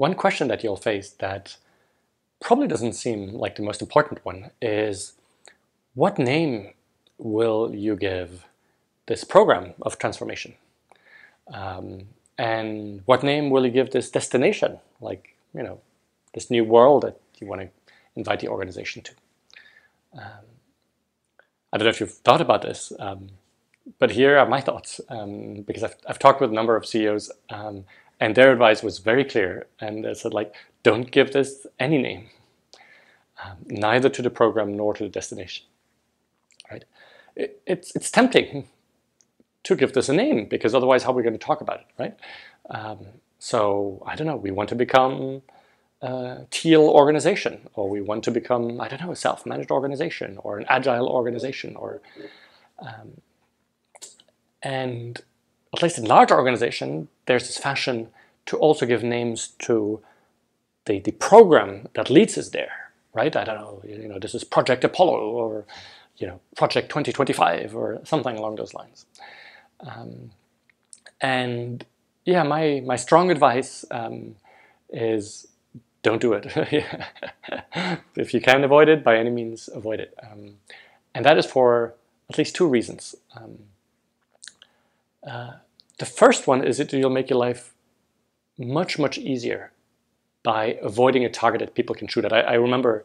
One question that you'll face that probably doesn't seem like the most important one is what name will you give this program of transformation? Um, and what name will you give this destination, like, you know, this new world that you want to invite the organization to? Um, I don't know if you've thought about this, um, but here are my thoughts um, because I've, I've talked with a number of CEOs um, and their advice was very clear. And they said, like, don't give this any name, um, neither to the program nor to the destination. Right? It, it's, it's tempting to give this a name because otherwise, how are we going to talk about it, right? Um, so I don't know. We want to become a teal organization, or we want to become I don't know a self-managed organization, or an agile organization, or um, and at least in large organization, there's this fashion to also give names to the, the program that leads us there, right? I don't know, you know, this is Project Apollo or, you know, Project 2025 or something along those lines. Um, and yeah, my, my strong advice um, is don't do it. if you can avoid it, by any means, avoid it. Um, and that is for at least two reasons. Um, uh, the first one is that you'll make your life much, much easier by avoiding a target that people can shoot at. I, I remember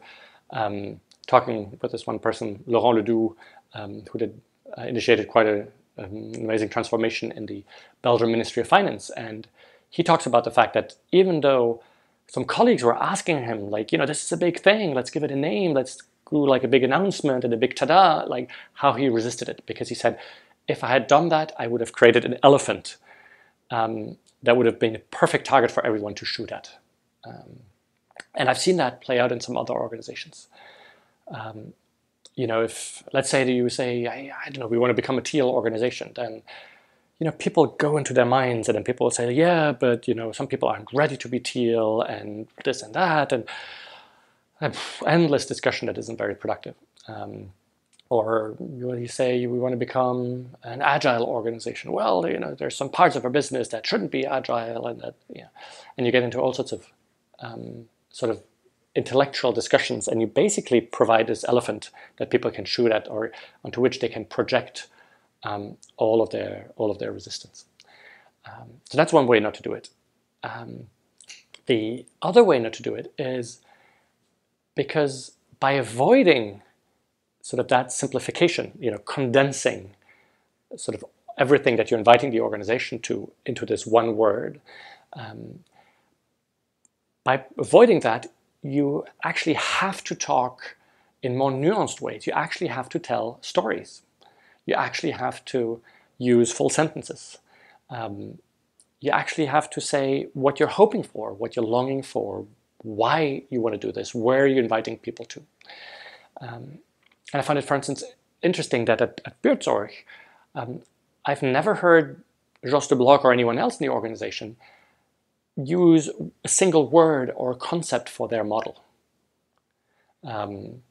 um, talking with this one person, Laurent Ledoux, um, who did, uh, initiated quite a, an amazing transformation in the Belgian Ministry of Finance. And he talks about the fact that even though some colleagues were asking him, like, you know, this is a big thing, let's give it a name, let's do like a big announcement and a big ta-da, like how he resisted it. Because he said, if I had done that, I would have created an elephant um, that would have been a perfect target for everyone to shoot at. Um, and I've seen that play out in some other organizations. Um, you know, if let's say that you say, I, I, don't know, we want to become a teal organization, then you know people go into their minds, and then people say, yeah, but you know, some people aren't ready to be teal, and this and that, and, endless discussion that isn't very productive. Um, or you say we want to become an agile organization. Well, you know, there's some parts of our business that shouldn't be agile, and that, and you get into all sorts of um, sort of intellectual discussions, and you basically provide this elephant that people can shoot at, or onto which they can project um, all of their all of their resistance. Um, so that's one way not to do it. Um, the other way not to do it is because by avoiding sort of that simplification, you know, condensing sort of everything that you're inviting the organization to into this one word. Um, by avoiding that, you actually have to talk in more nuanced ways. You actually have to tell stories. You actually have to use full sentences. Um, you actually have to say what you're hoping for, what you're longing for, why you want to do this, where are you inviting people to. Um, and I find it, for instance, interesting that at, at um, I've never heard Jos de Blok or anyone else in the organization use a single word or concept for their model. Um,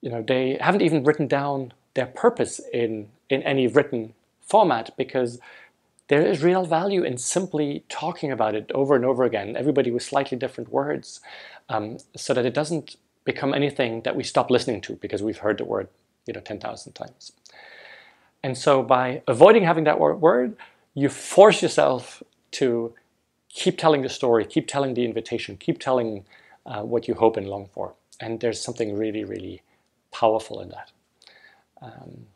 you know, they haven't even written down their purpose in, in any written format because there is real value in simply talking about it over and over again, everybody with slightly different words, um, so that it doesn't become anything that we stop listening to because we've heard the word you know 10,000 times. And so by avoiding having that word, you force yourself to keep telling the story, keep telling the invitation, keep telling uh, what you hope and long for. And there's something really, really powerful in that. Um,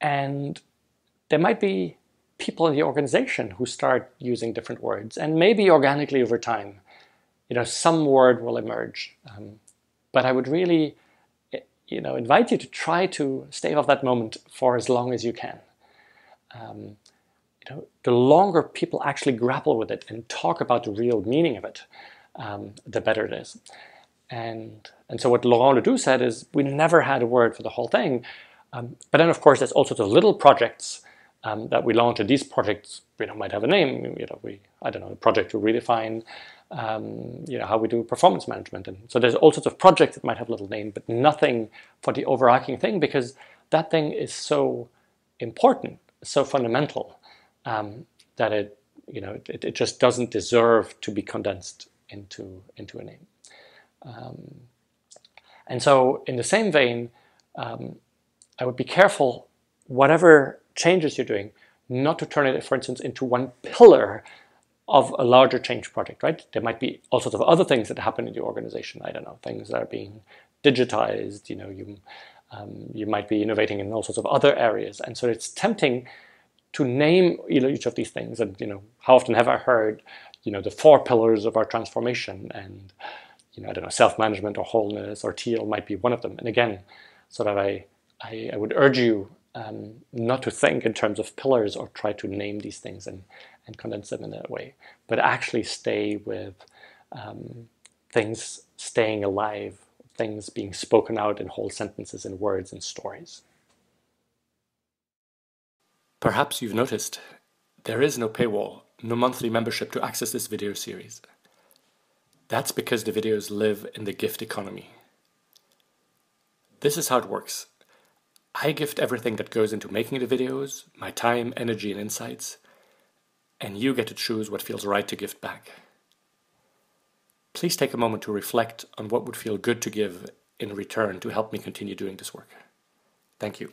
and there might be people in the organization who start using different words, and maybe organically over time, you know, some word will emerge. Um, but I would really, eh, you know, invite you to try to stay off that moment for as long as you can. Um, you know, the longer people actually grapple with it and talk about the real meaning of it, um, the better it is. And and so what Laurent Ledoux said is we never had a word for the whole thing. Um, but then of course there's all sorts of little projects um, that we launch, and these projects you know might have a name. You know, we I don't know, the project to redefine um, you know, how we do performance management. And so there's all sorts of projects that might have a little name, but nothing for the overarching thing because that thing is so important, so fundamental um, that it, you know, it, it, just doesn't deserve to be condensed into into a name. Um, and so, in the same vein, um, I would be careful, whatever changes you're doing, not to turn it, for instance, into one pillar of a larger change project, right? There might be all sorts of other things that happen in the organization. I don't know, things that are being digitized, you know, you, um, you might be innovating in all sorts of other areas. And so it's tempting to name each of these things. And, you know, how often have I heard, you know, the four pillars of our transformation and, you know, I don't know, self-management or wholeness or teal might be one of them. And again, sort of I, I, I would urge you um, not to think in terms of pillars or try to name these things and, and condense them in that way, but actually stay with um, things staying alive, things being spoken out in whole sentences and words and stories. Perhaps you've noticed there is no paywall, no monthly membership to access this video series. That's because the videos live in the gift economy. This is how it works. I gift everything that goes into making the videos, my time, energy, and insights, and you get to choose what feels right to gift back. Please take a moment to reflect on what would feel good to give in return to help me continue doing this work. Thank you.